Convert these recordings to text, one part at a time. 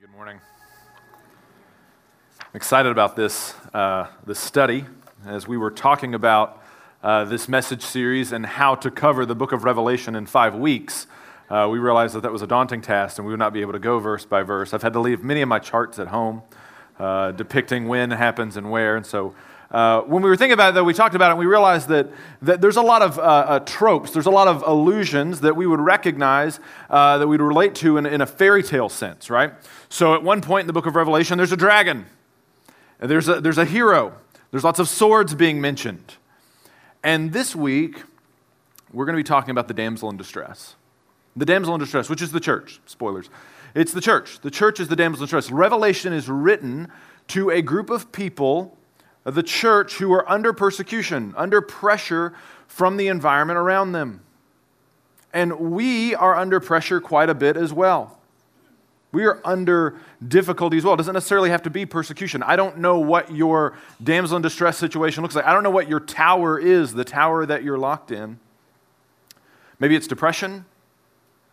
Good morning. I'm excited about this, uh, this study as we were talking about uh, this message series and how to cover the book of Revelation in five weeks. Uh, we realized that that was a daunting task and we would not be able to go verse by verse. I've had to leave many of my charts at home uh, depicting when happens and where, and so uh, when we were thinking about it, though, we talked about it, and we realized that, that there's a lot of uh, uh, tropes, there's a lot of illusions that we would recognize, uh, that we'd relate to in, in, a fairy tale sense, right? So at one point in the book of Revelation, there's a dragon, there's a, there's a hero, there's lots of swords being mentioned. And this week, we're going to be talking about the damsel in distress. The damsel in distress, which is the church. Spoilers. It's the church. The church is the damsel in distress. Revelation is written to a group of people the church who are under persecution, under pressure from the environment around them. And we are under pressure quite a bit as well. We are under difficulty as well. It doesn't necessarily have to be persecution. I don't know what your damsel in distress situation looks like. I don't know what your tower is, the tower that you're locked in. Maybe it's depression.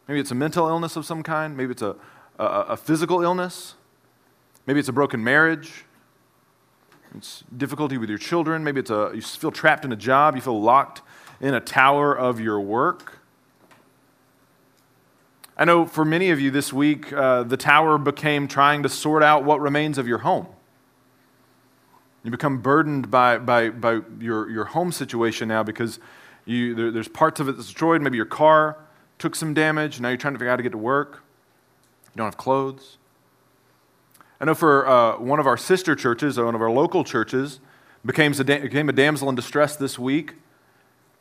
Maybe it's a mental illness of some kind. Maybe it's a, a, a physical illness. Maybe it's a broken marriage. It's difficulty with your children. Maybe it's a, you feel trapped in a job. You feel locked in a tower of your work. I know for many of you this week, uh, the tower became trying to sort out what remains of your home. You become burdened by, by, by your, your home situation now because you, there, there's parts of it that's destroyed. Maybe your car took some damage. Now you're trying to figure out how to get to work. You don't have clothes. I know for uh, one of our sister churches, one of our local churches, became a, became a damsel in distress this week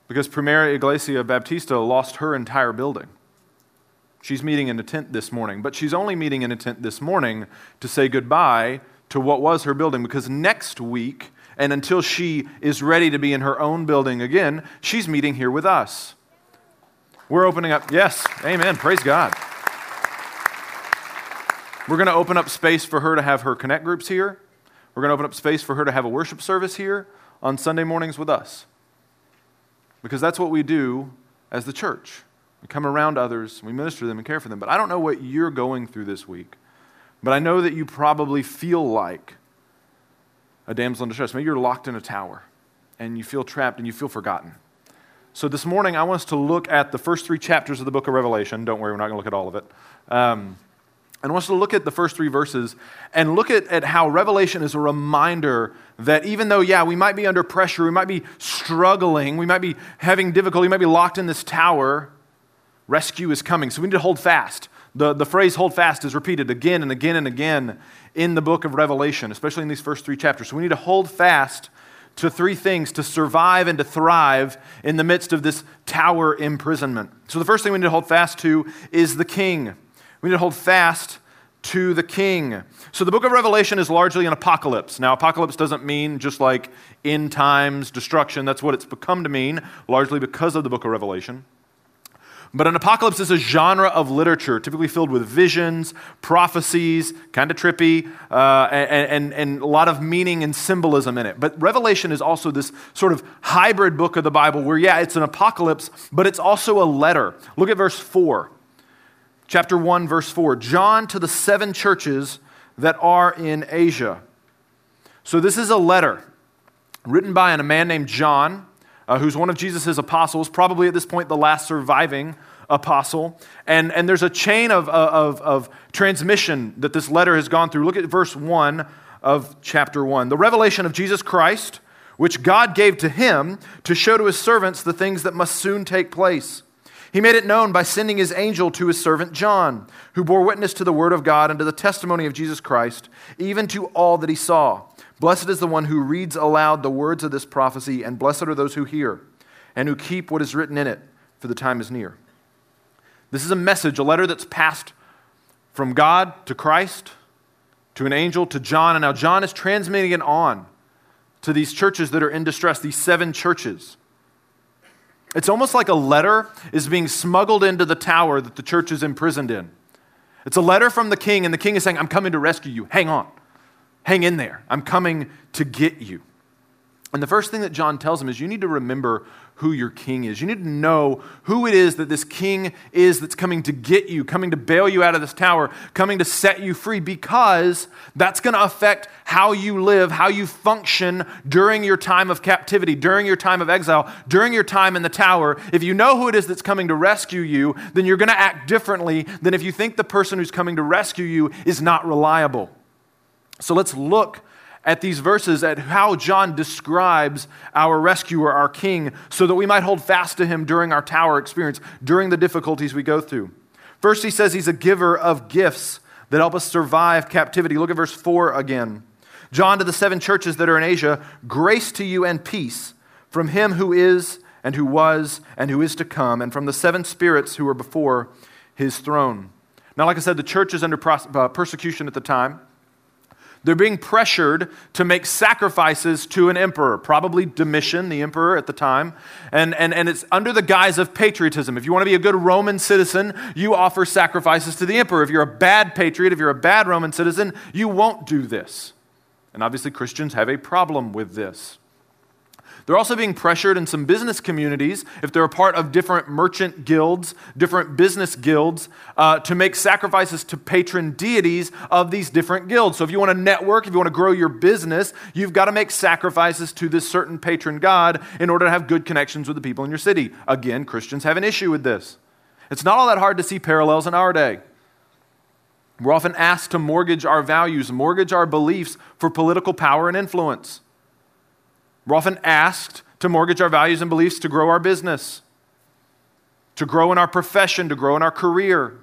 because Primera Iglesia Baptista lost her entire building. She's meeting in a tent this morning, but she's only meeting in a tent this morning to say goodbye to what was her building because next week, and until she is ready to be in her own building again, she's meeting here with us. We're opening up, yes, amen, praise God. We're going to open up space for her to have her connect groups here. We're going to open up space for her to have a worship service here on Sunday mornings with us. Because that's what we do as the church. We come around others, we minister to them and care for them. But I don't know what you're going through this week. But I know that you probably feel like a damsel in distress. Maybe you're locked in a tower and you feel trapped and you feel forgotten. So this morning, I want us to look at the first three chapters of the book of Revelation. Don't worry, we're not going to look at all of it. Um, and I want us to look at the first three verses and look at, at how Revelation is a reminder that even though, yeah, we might be under pressure, we might be struggling, we might be having difficulty, we might be locked in this tower, rescue is coming. So we need to hold fast. The, the phrase hold fast is repeated again and again and again in the book of Revelation, especially in these first three chapters. So we need to hold fast to three things to survive and to thrive in the midst of this tower imprisonment. So the first thing we need to hold fast to is the king. We need to hold fast to the king. So the book of Revelation is largely an apocalypse. Now, apocalypse doesn't mean just like end times, destruction. That's what it's become to mean, largely because of the book of Revelation. But an apocalypse is a genre of literature typically filled with visions, prophecies, kind of trippy, uh, and, and, and a lot of meaning and symbolism in it. But Revelation is also this sort of hybrid book of the Bible where, yeah, it's an apocalypse, but it's also a letter. Look at verse 4 chapter 1, verse 4 John to the seven churches that are in Asia. So, this is a letter written by a man named John, uh, who's one of Jesus' apostles, probably at this point the last surviving apostle. And, and there's a chain of, of, of transmission that this letter has gone through. Look at verse 1 of chapter 1. The revelation of Jesus Christ, which God gave to him to show to his servants the things that must soon take place. He made it known by sending his angel to his servant John, who bore witness to the word of God and to the testimony of Jesus Christ, even to all that he saw. Blessed is the one who reads aloud the words of this prophecy, and blessed are those who hear and who keep what is written in it, for the time is near. This is a message, a letter that's passed from God to Christ, to an angel, to John, and now John is transmitting it on to these churches that are in distress, these seven churches. It's almost like a letter is being smuggled into the tower that the church is imprisoned in. It's a letter from the king, and the king is saying, I'm coming to rescue you. Hang on. Hang in there. I'm coming to get you. And the first thing that John tells him is you need to remember who your king is. You need to know who it is that this king is that's coming to get you, coming to bail you out of this tower, coming to set you free, because that's going to affect how you live, how you function during your time of captivity, during your time of exile, during your time in the tower. If you know who it is that's coming to rescue you, then you're going to act differently than if you think the person who's coming to rescue you is not reliable. So let's look at these verses at how John describes our rescuer, our king, so that we might hold fast to him during our tower experience, during the difficulties we go through. First, he says he's a giver of gifts that help us survive captivity. Look at verse 4 again. John to the seven churches that are in Asia, grace to you and peace from him who is and who was and who is to come, and from the seven spirits who were before his throne. Now, like I said, the church is under uh, persecution at the time. They're being pressured to make sacrifices to an emperor, probably Domitian, the emperor at the time. And, and, and it's under the guise of patriotism. If you want to be a good Roman citizen, you offer sacrifices to the emperor. If you're a bad patriot, if you're a bad Roman citizen, you won't do this. And obviously, Christians have a problem with this. They're also being pressured in some business communities, if they're a part of different merchant guilds, different business guilds, uh, to make sacrifices to patron deities of these different guilds. So if you want to network, if you want to grow your business, you've got to make sacrifices to this certain patron god in order to have good connections with the people in your city. Again, Christians have an issue with this. It's not all that hard to see parallels in our day. We're often asked to mortgage our values, mortgage our beliefs for political power and influence. We're often asked to mortgage our values and beliefs to grow our business, to grow in our profession, to grow in our career.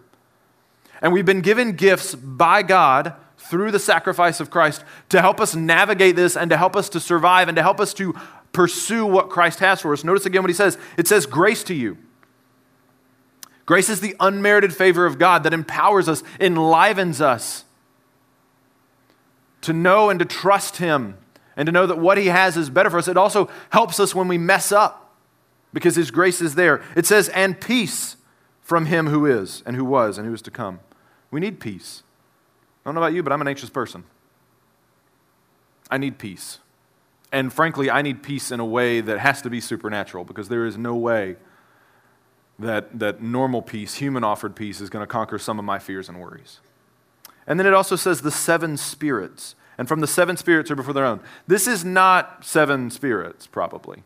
And we've been given gifts by God through the sacrifice of Christ to help us navigate this and to help us to survive and to help us to pursue what Christ has for us. Notice again what he says it says, Grace to you. Grace is the unmerited favor of God that empowers us, enlivens us to know and to trust Him and to know that what He has is better for us. It also helps us when we mess up because His grace is there. It says, and peace from Him who is, and who was, and who is to come. We need peace. I don't know about you, but I'm an anxious person. I need peace. And frankly, I need peace in a way that has to be supernatural because there is no way that, that normal peace, human offered peace, is going to conquer some of my fears and worries. And then it also says the seven spirits and from the seven spirits are before their own. This is not seven spirits, probably.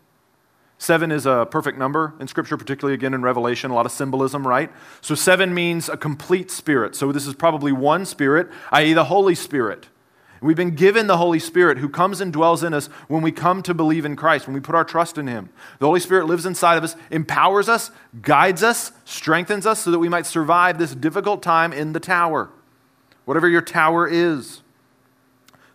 Seven is a perfect number in Scripture, particularly again in Revelation, a lot of symbolism, right? So seven means a complete spirit. So this is probably one spirit, i.e., the Holy Spirit. We've been given the Holy Spirit who comes and dwells in us when we come to believe in Christ, when we put our trust in Him. The Holy Spirit lives inside of us, empowers us, guides us, strengthens us so that we might survive this difficult time in the tower, whatever your tower is.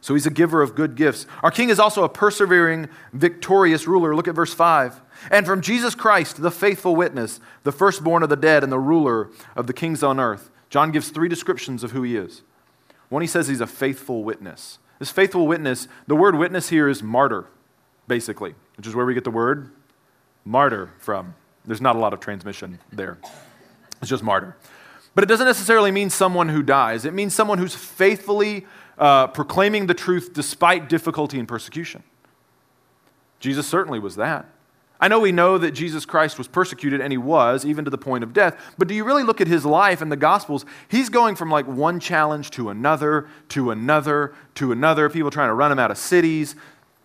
So he's a giver of good gifts. Our king is also a persevering, victorious ruler. Look at verse 5. And from Jesus Christ, the faithful witness, the firstborn of the dead, and the ruler of the kings on earth. John gives three descriptions of who he is. One, he says he's a faithful witness. This faithful witness, the word witness here is martyr, basically, which is where we get the word martyr from. There's not a lot of transmission there, it's just martyr. But it doesn't necessarily mean someone who dies, it means someone who's faithfully uh, proclaiming the truth despite difficulty and persecution. Jesus certainly was that. I know we know that Jesus Christ was persecuted, and he was, even to the point of death. But do you really look at his life in the Gospels? He's going from like one challenge to another, to another, to another. People trying to run him out of cities,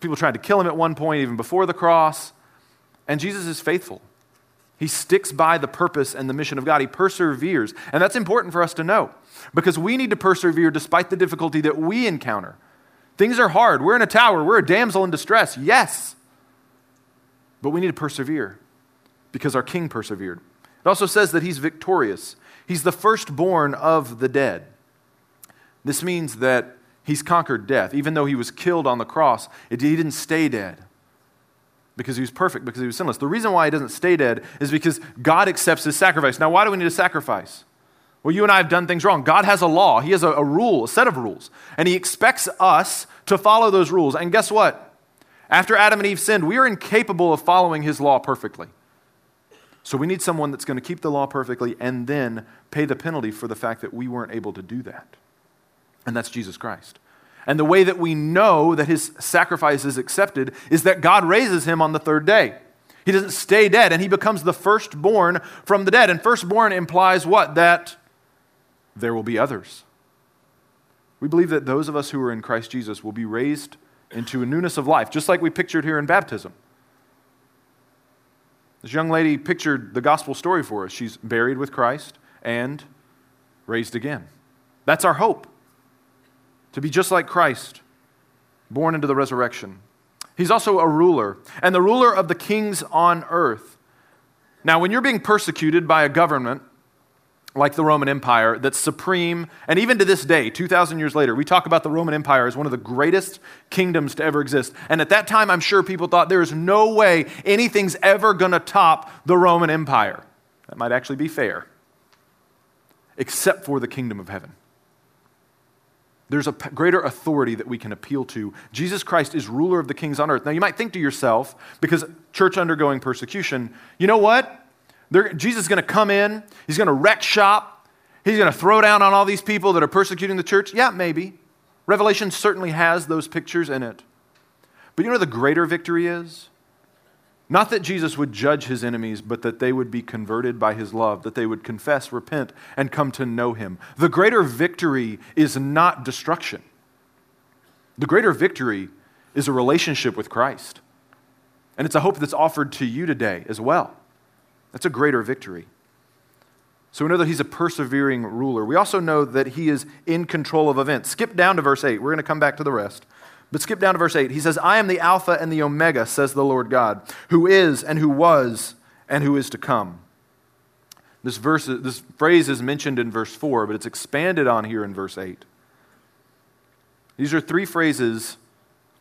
people trying to kill him at one point, even before the cross. And Jesus is faithful. He sticks by the purpose and the mission of God. He perseveres. And that's important for us to know because we need to persevere despite the difficulty that we encounter. Things are hard. We're in a tower. We're a damsel in distress. Yes. But we need to persevere because our king persevered. It also says that he's victorious. He's the firstborn of the dead. This means that he's conquered death. Even though he was killed on the cross, he didn't stay dead because he was perfect, because he was sinless. The reason why he doesn't stay dead is because God accepts his sacrifice. Now, why do we need a sacrifice? Well, you and I have done things wrong. God has a law, He has a, a rule, a set of rules, and He expects us to follow those rules. And guess what? After Adam and Eve sinned, we are incapable of following His law perfectly. So we need someone that's going to keep the law perfectly and then pay the penalty for the fact that we weren't able to do that. And that's Jesus Christ. And the way that we know that his sacrifice is accepted is that God raises him on the third day. He doesn't stay dead, and he becomes the firstborn from the dead. And firstborn implies what? That there will be others. We believe that those of us who are in Christ Jesus will be raised into a newness of life, just like we pictured here in baptism. This young lady pictured the gospel story for us. She's buried with Christ and raised again. That's our hope to be just like Christ, born into the resurrection. He's also a ruler, and the ruler of the kings on earth. Now, when you're being persecuted by a government, like the Roman Empire that's supreme. And even to this day, 2,000 years later, we talk about the Roman Empire as one of the greatest kingdoms to ever exist. And at that time, I'm sure people thought there is no way anything's ever going to top the Roman Empire. That might actually be fair, except for the kingdom of heaven. There's a greater authority that we can appeal to. Jesus Christ is ruler of the kings on earth. Now, you might think to yourself, because church undergoing persecution, you know what? They're, Jesus is going to come in, he's going to wreck shop, he's going to throw down on all these people that are persecuting the church. Yeah, maybe. Revelation certainly has those pictures in it. But you know the greater victory is? Not that Jesus would judge his enemies, but that they would be converted by his love, that they would confess, repent, and come to know him. The greater victory is not destruction. The greater victory is a relationship with Christ. And it's a hope that's offered to you today as well. That's a greater victory. So we know that he's a persevering ruler. We also know that he is in control of events. Skip down to verse 8. We're going to come back to the rest. But skip down to verse 8. He says, I am the Alpha and the Omega, says the Lord God, who is and who was and who is to come. This, verse, this phrase is mentioned in verse 4, but it's expanded on here in verse 8. These are three phrases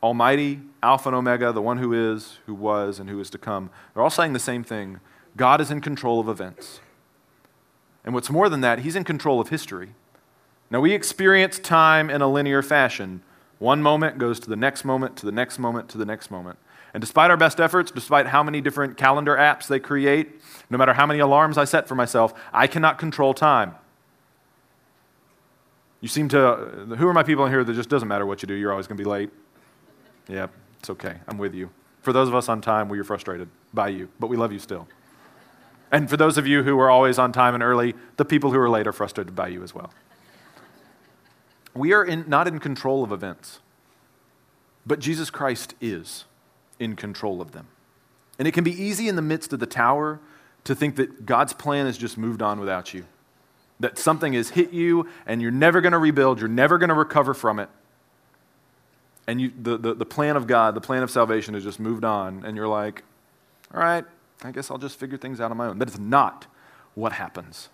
Almighty, Alpha and Omega, the one who is, who was, and who is to come. They're all saying the same thing God is in control of events. And what's more than that, He's in control of history. Now, we experience time in a linear fashion. One moment goes to the next moment, to the next moment, to the next moment. And despite our best efforts, despite how many different calendar apps they create, no matter how many alarms I set for myself, I cannot control time. You seem to, who are my people in here that just doesn't matter what you do, you're always going to be late? Yeah, it's okay. I'm with you. For those of us on time, we are frustrated by you, but we love you still. And for those of you who are always on time and early, the people who are late are frustrated by you as well. We are in, not in control of events, but Jesus Christ is in control of them. And it can be easy in the midst of the tower to think that God's plan has just moved on without you, that something has hit you and you're never going to rebuild, you're never going to recover from it. And you, the, the, the plan of God, the plan of salvation has just moved on, and you're like, all right, I guess I'll just figure things out on my own. That is not what happens.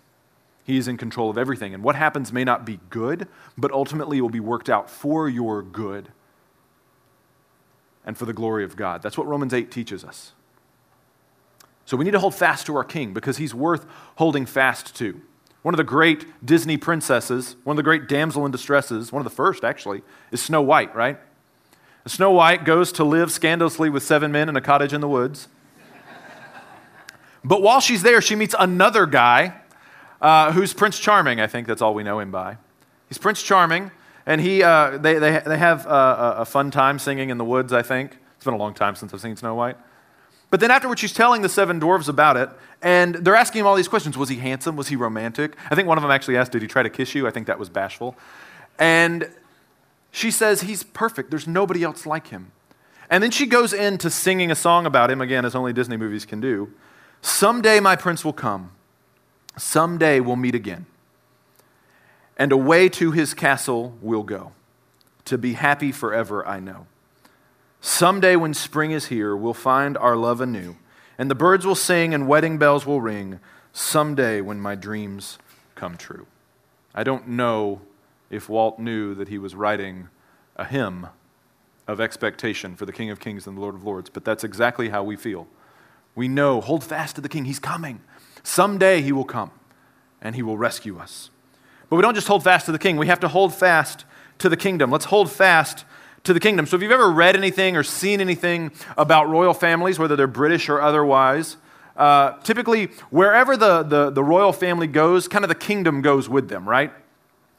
He is in control of everything. And what happens may not be good, but ultimately it will be worked out for your good and for the glory of God. That's what Romans 8 teaches us. So we need to hold fast to our king because he's worth holding fast to. One of the great Disney princesses, one of the great damsel in distresses, one of the first actually, is Snow White, right? Snow White goes to live scandalously with seven men in a cottage in the woods. But while she's there, she meets another guy uh, who's Prince Charming. I think that's all we know him by. He's Prince Charming, and he, uh, they, they, they have uh, a fun time singing in the woods, I think. It's been a long time since I've seen Snow White. But then afterwards, she's telling the seven dwarves about it, and they're asking him all these questions. Was he handsome? Was he romantic? I think one of them actually asked, Did he try to kiss you? I think that was bashful. And she says, He's perfect. There's nobody else like him. And then she goes into singing a song about him, again, as only Disney movies can do. Someday my prince will come. Someday we'll meet again. And away to his castle we'll go. To be happy forever, I know. Someday when spring is here, we'll find our love anew. And the birds will sing and wedding bells will ring. Someday when my dreams come true. I don't know if Walt knew that he was writing a hymn of expectation for the King of Kings and the Lord of Lords, but that's exactly how we feel. We know, hold fast to the king. He's coming. Someday he will come and he will rescue us. But we don't just hold fast to the king, we have to hold fast to the kingdom. Let's hold fast to the kingdom. So if you've ever read anything or seen anything about royal families, whether they're British or otherwise, uh, typically wherever the, the, the royal family goes, kind of the kingdom goes with them, right?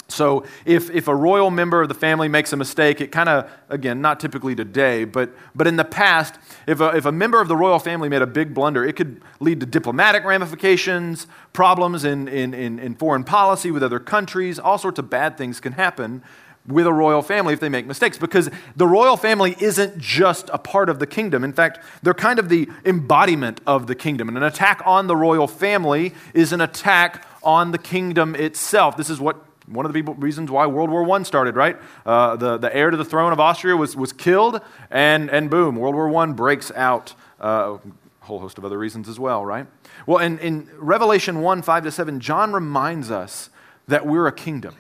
So, if, if a royal member of the family makes a mistake, it kind of, again, not typically today, but, but in the past, if a, if a member of the royal family made a big blunder, it could lead to diplomatic ramifications, problems in, in, in, in foreign policy with other countries. All sorts of bad things can happen with a royal family if they make mistakes because the royal family isn't just a part of the kingdom. In fact, they're kind of the embodiment of the kingdom. And an attack on the royal family is an attack on the kingdom itself. This is what one of the reasons why World War I started, right? Uh, the, the heir to the throne of Austria was, was killed, and, and boom, World War I breaks out. Uh, a whole host of other reasons as well, right? Well, in, in Revelation 1 5 to 7, John reminds us that we're a kingdom.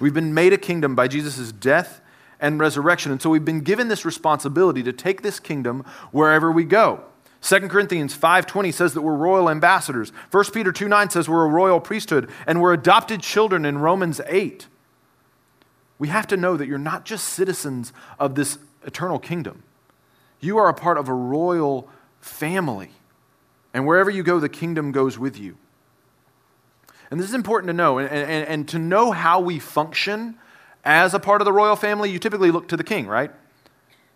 We've been made a kingdom by Jesus' death and resurrection. And so we've been given this responsibility to take this kingdom wherever we go. 2 Corinthians 5:20 says that we're royal ambassadors. 1 Peter 2:9 says we're a royal priesthood and we're adopted children in Romans 8. We have to know that you're not just citizens of this eternal kingdom. You are a part of a royal family. And wherever you go, the kingdom goes with you. And this is important to know. And, and, and to know how we function as a part of the royal family, you typically look to the king, right?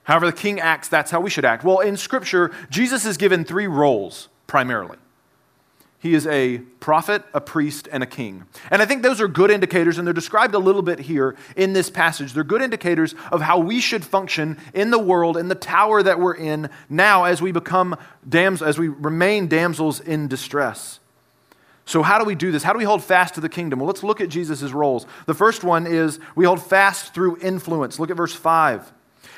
However, the king acts, that's how we should act. Well, in Scripture, Jesus is given three roles primarily. He is a prophet, a priest, and a king. And I think those are good indicators, and they're described a little bit here in this passage. They're good indicators of how we should function in the world, in the tower that we're in now as we become dams, as we remain damsels in distress. So, how do we do this? How do we hold fast to the kingdom? Well, let's look at Jesus' roles. The first one is we hold fast through influence. Look at verse 5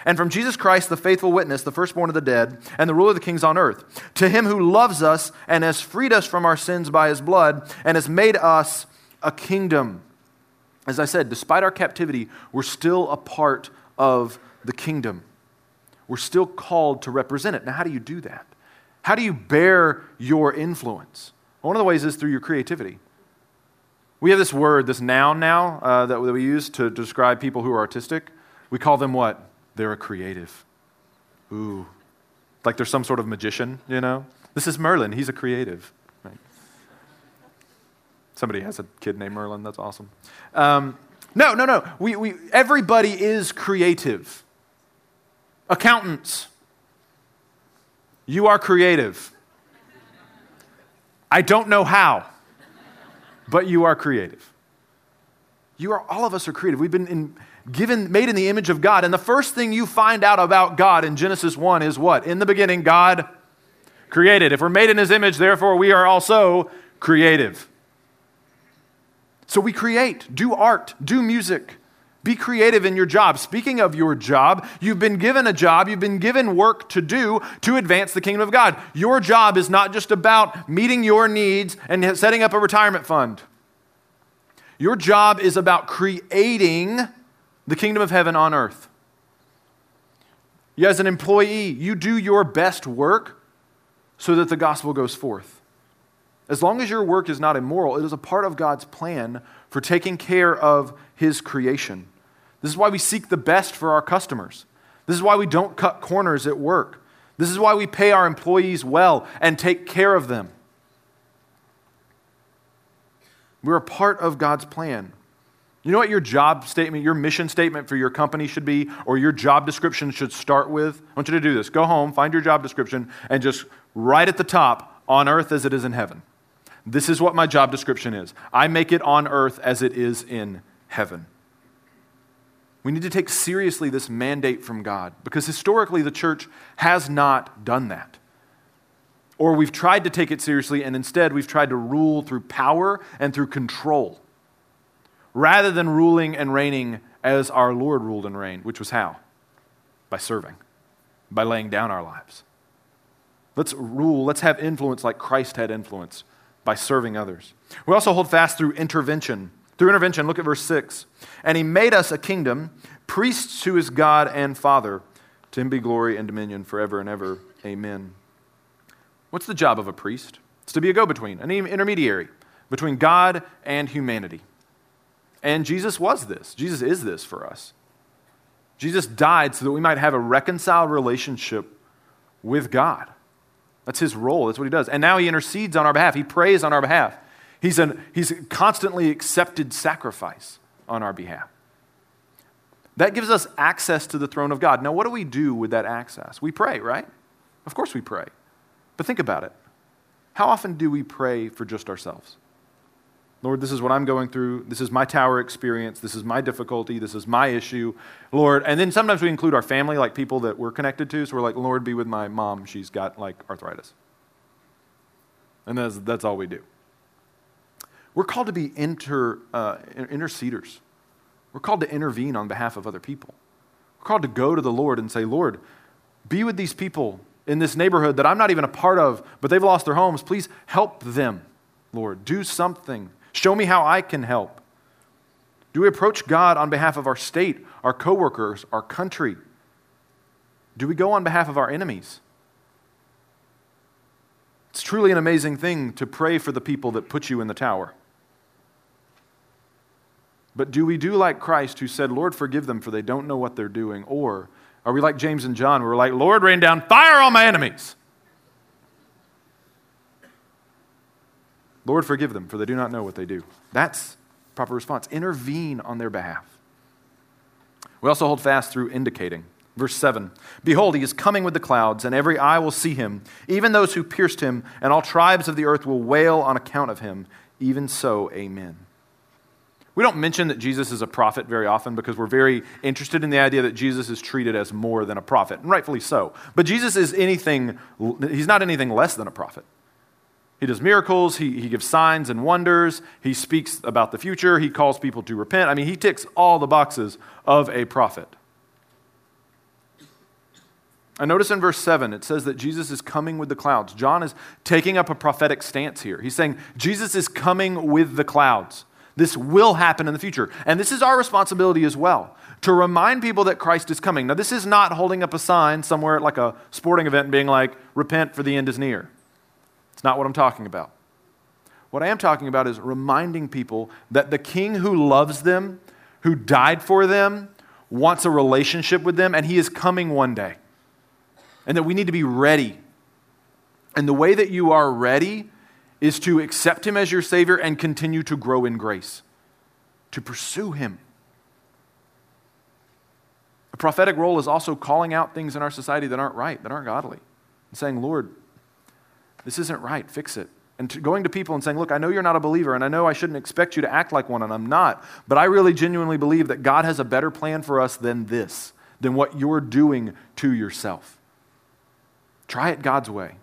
and from Jesus Christ, the faithful witness, the firstborn of the dead, and the ruler of the kings on earth, to him who loves us and has freed us from our sins by his blood and has made us a kingdom. As I said, despite our captivity, we're still a part of the kingdom. We're still called to represent it. Now, how do you do that? How do you bear your influence? One of the ways is through your creativity. We have this word, this noun now, uh, that, we use to describe people who are artistic. We call them what? They're a creative. Ooh. Like there's some sort of magician, you know? This is Merlin. He's a creative. Right? Somebody has a kid named Merlin. That's awesome. Um, no, no, no. We, we, everybody is creative. Accountants, you are creative. I don't know how, but you are creative. You are, all of us are creative. We've been in, given, made in the image of God. And the first thing you find out about God in Genesis 1 is what? In the beginning, God created. If we're made in his image, therefore we are also creative. So we create, do art, do music. Be creative in your job. Speaking of your job, you've been given a job, you've been given work to do to advance the kingdom of God. Your job is not just about meeting your needs and setting up a retirement fund. Your job is about creating the kingdom of heaven on earth. You, as an employee, you do your best work so that the gospel goes forth. As long as your work is not immoral, it is a part of God's plan for taking care of His creation. This is why we seek the best for our customers. This is why we don't cut corners at work. This is why we pay our employees well and take care of them. We're a part of God's plan. You know what your job statement, your mission statement for your company should be, or your job description should start with? I want you to do this. Go home, find your job description, and just write at the top, on earth as it is in heaven. This is what my job description is. I make it on earth as it is in heaven. We need to take seriously this mandate from God because historically the church has not done that. Or we've tried to take it seriously and instead we've tried to rule through power and through control rather than ruling and reigning as our Lord ruled and reigned, which was how? By serving, by laying down our lives. Let's rule, let's have influence like Christ had influence by serving others. We also hold fast through intervention. Through intervention, look at verse 6. And he made us a kingdom, priests to his God and Father. To him be glory and dominion forever and ever. Amen. What's the job of a priest? It's to be a go between, an intermediary between God and humanity. And Jesus was this. Jesus is this for us. Jesus died so that we might have a reconciled relationship with God. That's his role. That's what he does. And now he intercedes on our behalf. He prays on our behalf. He's, an, he's a constantly accepted sacrifice on our behalf. That gives us access to the throne of God. Now, what do we do with that access? We pray, right? Of course we pray. But think about it. How often do we pray for just ourselves? Lord, this is what I'm going through. This is my tower experience. This is my difficulty. This is my issue. Lord, and then sometimes we include our family, like people that we're connected to. So we're like, Lord, be with my mom. She's got like arthritis. And that's, that's all we do. We're called to be inter, uh, interceders. We're called to intervene on behalf of other people. We're called to go to the Lord and say, Lord, be with these people in this neighborhood that I'm not even a part of, but they've lost their homes. Please help them, Lord. Do something. Show me how I can help. Do we approach God on behalf of our state, our coworkers, our country? Do we go on behalf of our enemies? It's truly an amazing thing to pray for the people that put you in the tower. But do we do like Christ who said, Lord, forgive them for they don't know what they're doing? Or are we like James and John? where We're like, Lord, rain down fire on my enemies. Lord, forgive them, for they do not know what they do. That's proper response. Intervene on their behalf. We also hold fast through indicating. Verse 7 Behold, he is coming with the clouds, and every eye will see him, even those who pierced him, and all tribes of the earth will wail on account of him. Even so, amen. We don't mention that Jesus is a prophet very often because we're very interested in the idea that Jesus is treated as more than a prophet, and rightfully so. But Jesus is anything, he's not anything less than a prophet. He does miracles, he, he gives signs and wonders, he speaks about the future, he calls people to repent. I mean, he ticks all the boxes of a prophet. I notice in verse 7, it says that Jesus is coming with the clouds. John is taking up a prophetic stance here. He's saying, Jesus is coming with the clouds. This will happen in the future. And this is our responsibility as well to remind people that Christ is coming. Now, this is not holding up a sign somewhere at like a sporting event and being like, repent for the end is near. Not what I'm talking about. What I am talking about is reminding people that the king who loves them, who died for them, wants a relationship with them, and he is coming one day. And that we need to be ready. And the way that you are ready is to accept Him as your Savior and continue to grow in grace, to pursue Him. A prophetic role is also calling out things in our society that aren't right, that aren't godly, and saying, Lord, this isn't right, fix it. And to going to people and saying, Look, I know you're not a believer, and I know I shouldn't expect you to act like one, and I'm not, but I really genuinely believe that God has a better plan for us than this, than what you're doing to yourself. Try it God's way.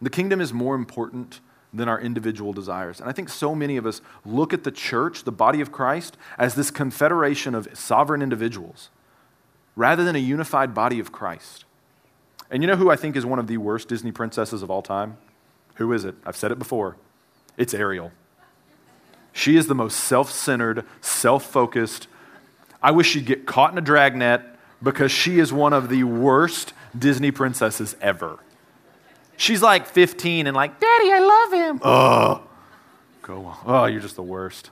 The kingdom is more important than our individual desires. And I think so many of us look at the church, the body of Christ, as this confederation of sovereign individuals rather than a unified body of Christ. And you know who I think is one of the worst Disney princesses of all time? Who is it? I've said it before. It's Ariel. She is the most self centered, self focused. I wish she'd get caught in a dragnet because she is one of the worst Disney princesses ever. She's like 15 and like, Daddy, I love him. Oh, go on. Oh, you're just the worst.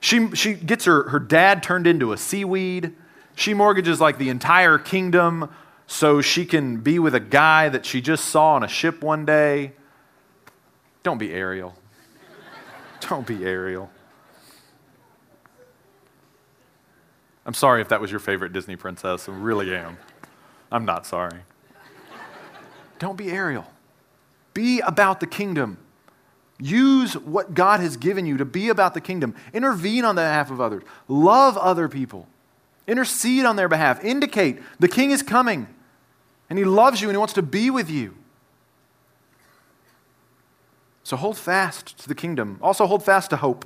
She, she gets her, her dad turned into a seaweed. She mortgages like the entire kingdom so she can be with a guy that she just saw on a ship one day. Don't be Ariel. Don't be Ariel. I'm sorry if that was your favorite Disney princess. I really am. I'm not sorry. Don't be Ariel. Be about the kingdom. Use what God has given you to be about the kingdom. Intervene on the behalf of others. Love other people. Intercede on their behalf. Indicate the king is coming and he loves you and he wants to be with you. So hold fast to the kingdom. Also, hold fast to hope.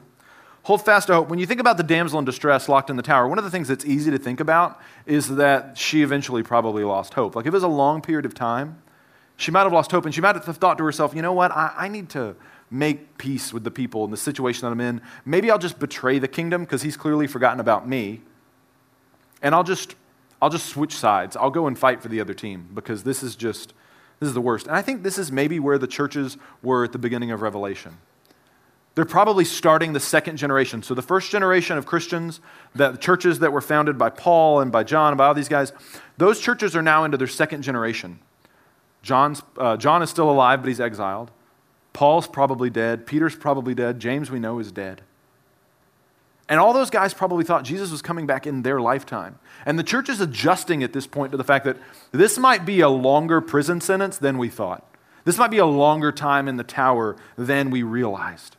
Hold fast to hope. When you think about the damsel in distress locked in the tower, one of the things that's easy to think about is that she eventually probably lost hope. Like if it was a long period of time, she might have lost hope and she might have thought to herself, you know what? I, I need to make peace with the people and the situation that I'm in. Maybe I'll just betray the kingdom because he's clearly forgotten about me. And I'll just I'll just switch sides. I'll go and fight for the other team because this is just this is the worst. And I think this is maybe where the churches were at the beginning of Revelation. They're probably starting the second generation. So the first generation of Christians, the churches that were founded by Paul and by John and by all these guys, those churches are now into their second generation. John's, uh, John is still alive, but he's exiled. Paul's probably dead. Peter's probably dead. James, we know, is dead. And all those guys probably thought Jesus was coming back in their lifetime. And the church is adjusting at this point to the fact that this might be a longer prison sentence than we thought. This might be a longer time in the tower than we realized.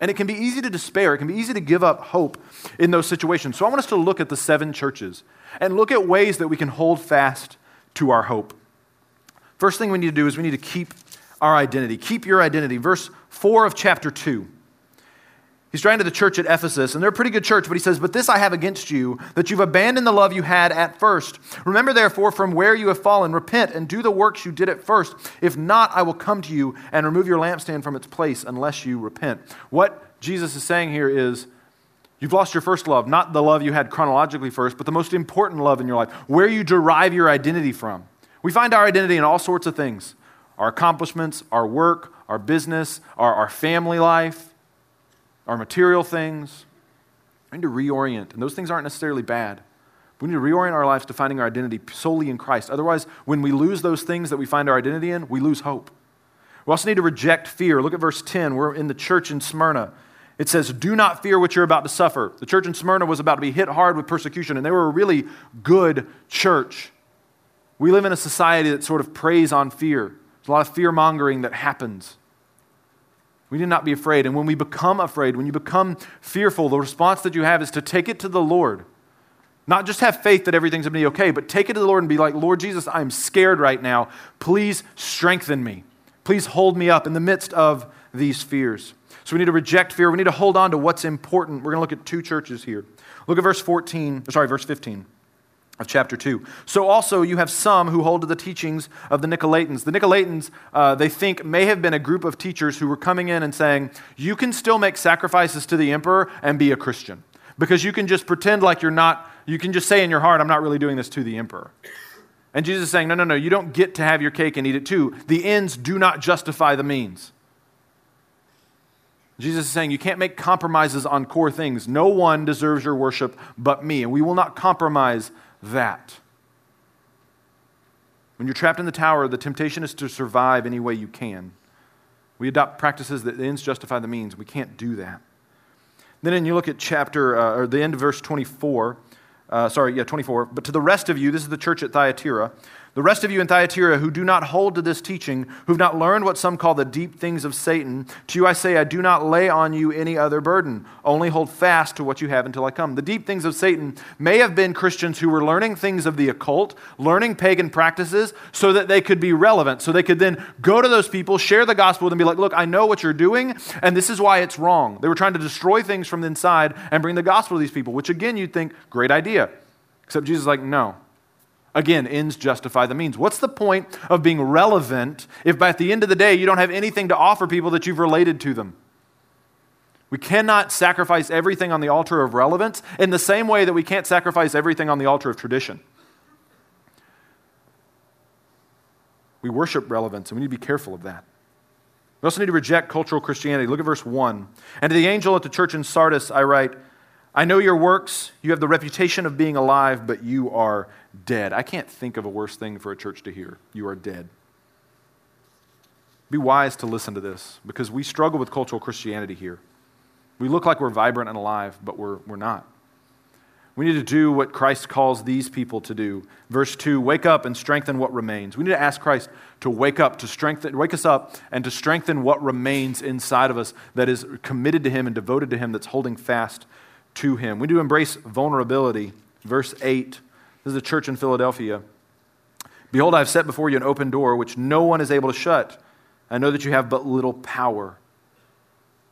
And it can be easy to despair. It can be easy to give up hope in those situations. So I want us to look at the seven churches and look at ways that we can hold fast to our hope. First thing we need to do is we need to keep our identity. Keep your identity. Verse 4 of chapter 2. He's writing to the church at Ephesus, and they're a pretty good church, but he says, But this I have against you, that you've abandoned the love you had at first. Remember, therefore, from where you have fallen, repent and do the works you did at first. If not, I will come to you and remove your lampstand from its place unless you repent. What Jesus is saying here is, You've lost your first love, not the love you had chronologically first, but the most important love in your life, where you derive your identity from. We find our identity in all sorts of things our accomplishments, our work, our business, our, our family life our material things. We need to reorient. And those things aren't necessarily bad. We need to reorient our lives to finding our identity solely in Christ. Otherwise, when we lose those things that we find our identity in, we lose hope. We also need to reject fear. Look at verse 10. We're in the church in Smyrna. It says, Do not fear what you're about to suffer. The church in Smyrna was about to be hit hard with persecution, and they were a really good church. We live in a society that sort of preys on fear. There's a lot of fear mongering that happens. We need not be afraid. And when we become afraid, when you become fearful, the response that you have is to take it to the Lord. Not just have faith that everything's going to be okay, but take it to the Lord and be like, Lord Jesus, I'm scared right now. Please strengthen me. Please hold me up in the midst of these fears. So we need to reject fear. We need to hold on to what's important. We're going to look at two churches here. Look at verse 14, sorry, verse 15 of chapter 2. So also you have some who hold to the teachings of the Nicolaitans. The Nicolaitans, uh, they think, may have been a group of teachers who were coming in and saying, you can still make sacrifices to the emperor and be a Christian. Because you can just pretend like you're not, you can just say in your heart, I'm not really doing this to the emperor. And Jesus is saying, no, no, no, you don't get to have your cake and eat it too. The ends do not justify the means. Jesus is saying you can't make compromises on core things. No one deserves your worship but me, and we will not compromise that. When you're trapped in the tower, the temptation is to survive any way you can. We adopt practices that the ends justify the means. We can't do that. Then, you look at chapter, uh, or the end of verse 24, uh, sorry, yeah, 24. But to the rest of you, this is the church at Thyatira, the rest of you in Thyatira who do not hold to this teaching, who have not learned what some call the deep things of Satan, to you I say, I do not lay on you any other burden. Only hold fast to what you have until I come. The deep things of Satan may have been Christians who were learning things of the occult, learning pagan practices, so that they could be relevant, so they could then go to those people, share the gospel with them, be like, look, I know what you're doing, and this is why it's wrong. They were trying to destroy things from the inside and bring the gospel to these people, which again, you'd think, great idea. Except Jesus is like, no, Again, ends justify the means. What's the point of being relevant if by the end of the day you don't have anything to offer people that you've related to them? We cannot sacrifice everything on the altar of relevance in the same way that we can't sacrifice everything on the altar of tradition. We worship relevance, and we need to be careful of that. We also need to reject cultural Christianity. Look at verse 1. And to the angel at the church in Sardis, I write, I know your works. You have the reputation of being alive, but you are dead. I can't think of a worse thing for a church to hear. You are dead. Be wise to listen to this because we struggle with cultural Christianity here. We look like we're vibrant and alive, but we're, we're not. We need to do what Christ calls these people to do. Verse 2 Wake up and strengthen what remains. We need to ask Christ to wake up, to strengthen, wake us up, and to strengthen what remains inside of us that is committed to Him and devoted to Him, that's holding fast to him. We do embrace vulnerability. Verse 8 this is the church in Philadelphia. Behold, I have set before you an open door which no one is able to shut. I know that you have but little power.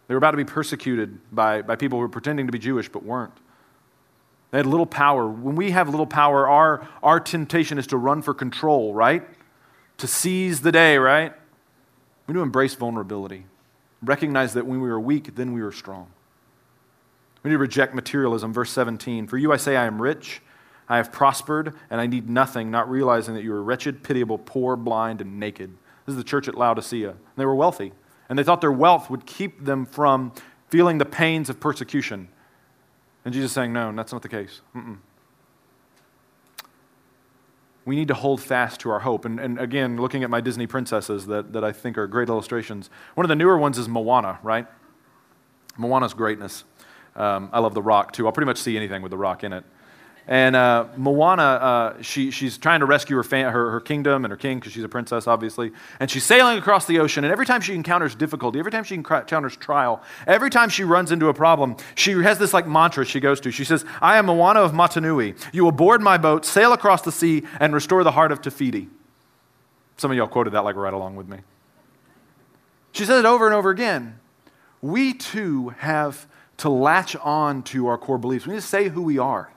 They were about to be persecuted by, by people who were pretending to be Jewish but weren't. They had little power. When we have little power, our, our temptation is to run for control, right? To seize the day, right? We need to embrace vulnerability. Recognize that when we were weak, then we were strong. We need to reject materialism. Verse 17 For you I say, I am rich, I have prospered, and I need nothing, not realizing that you are wretched, pitiable, poor, blind, and naked. This is the church at Laodicea. And They were wealthy, and they thought their wealth would keep them from feeling the pains of persecution. And Jesus is saying, No, that's not the case. Mm-mm. we need to hold fast to our hope. And, and again, looking at my Disney princesses that, that I think are great illustrations, one of the newer ones is Moana, right? Moana's greatness. Um, I love The Rock, too. I'll pretty much see anything with The Rock in it. And uh, Moana, uh, she, she's trying to rescue her, her, her kingdom and her king because she's a princess, obviously. And she's sailing across the ocean. And every time she encounters difficulty, every time she encounters trial, every time she runs into a problem, she has this like mantra she goes to. She says, I am Moana of Motunui. You will board my boat, sail across the sea, and restore the heart of Te Fiti. Some of y'all quoted that like right along with me. She says it over and over again. We too have to latch on to our core beliefs. We need to say who we are.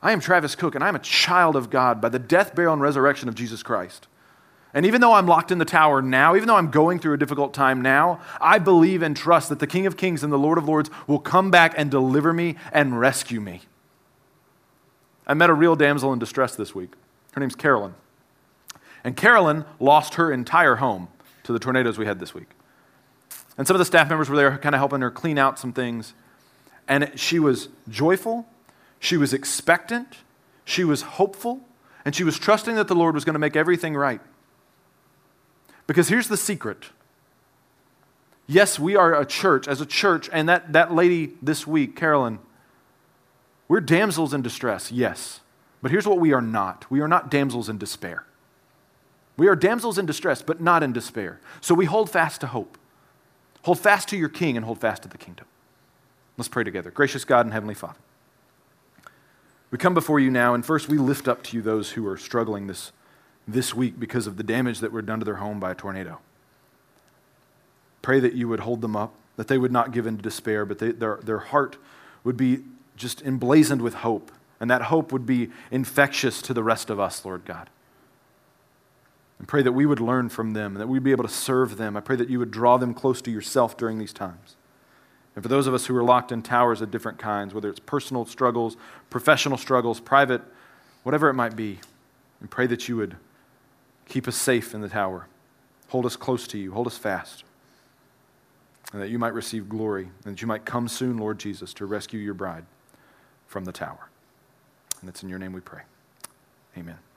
I am Travis Cook, and I'm a child of God by the death, burial, and resurrection of Jesus Christ. And even though I'm locked in the tower now, even though I'm going through a difficult time now, I believe and trust that the King of Kings and the Lord of Lords will come back and deliver me and rescue me. I met a real damsel in distress this week. Her name's Carolyn. And Carolyn lost her entire home to the tornadoes we had this week. And some of the staff members were there kind of helping her clean out some things. And she was joyful she was expectant, she was hopeful, and she was trusting that the Lord was going to make everything right. Because here's the secret. Yes, we are a church, as a church, and that, that lady this week, Carolyn, we're damsels in distress, yes. But here's what we are not we are not damsels in despair. We are damsels in distress, but not in despair. So we hold fast to hope. Hold fast to your king and hold fast to the kingdom. Let's pray together. Gracious God and Heavenly Father. We come before you now, and first we lift up to you those who are struggling this, this week because of the damage that were done to their home by a tornado. Pray that you would hold them up, that they would not give in to despair, but they, their, their heart would be just emblazoned with hope, and that hope would be infectious to the rest of us, Lord God. And pray that we would learn from them, and that we'd be able to serve them. I pray that you would draw them close to yourself during these times. And for those of us who are locked in towers of different kinds, whether it's personal struggles, professional struggles, private, whatever it might be, and pray that you would keep us safe in the tower. Hold us close to you. Hold us fast. And that you might receive glory, and that you might come soon, Lord Jesus, to rescue your bride from the tower. And it's in your name we pray. Amen.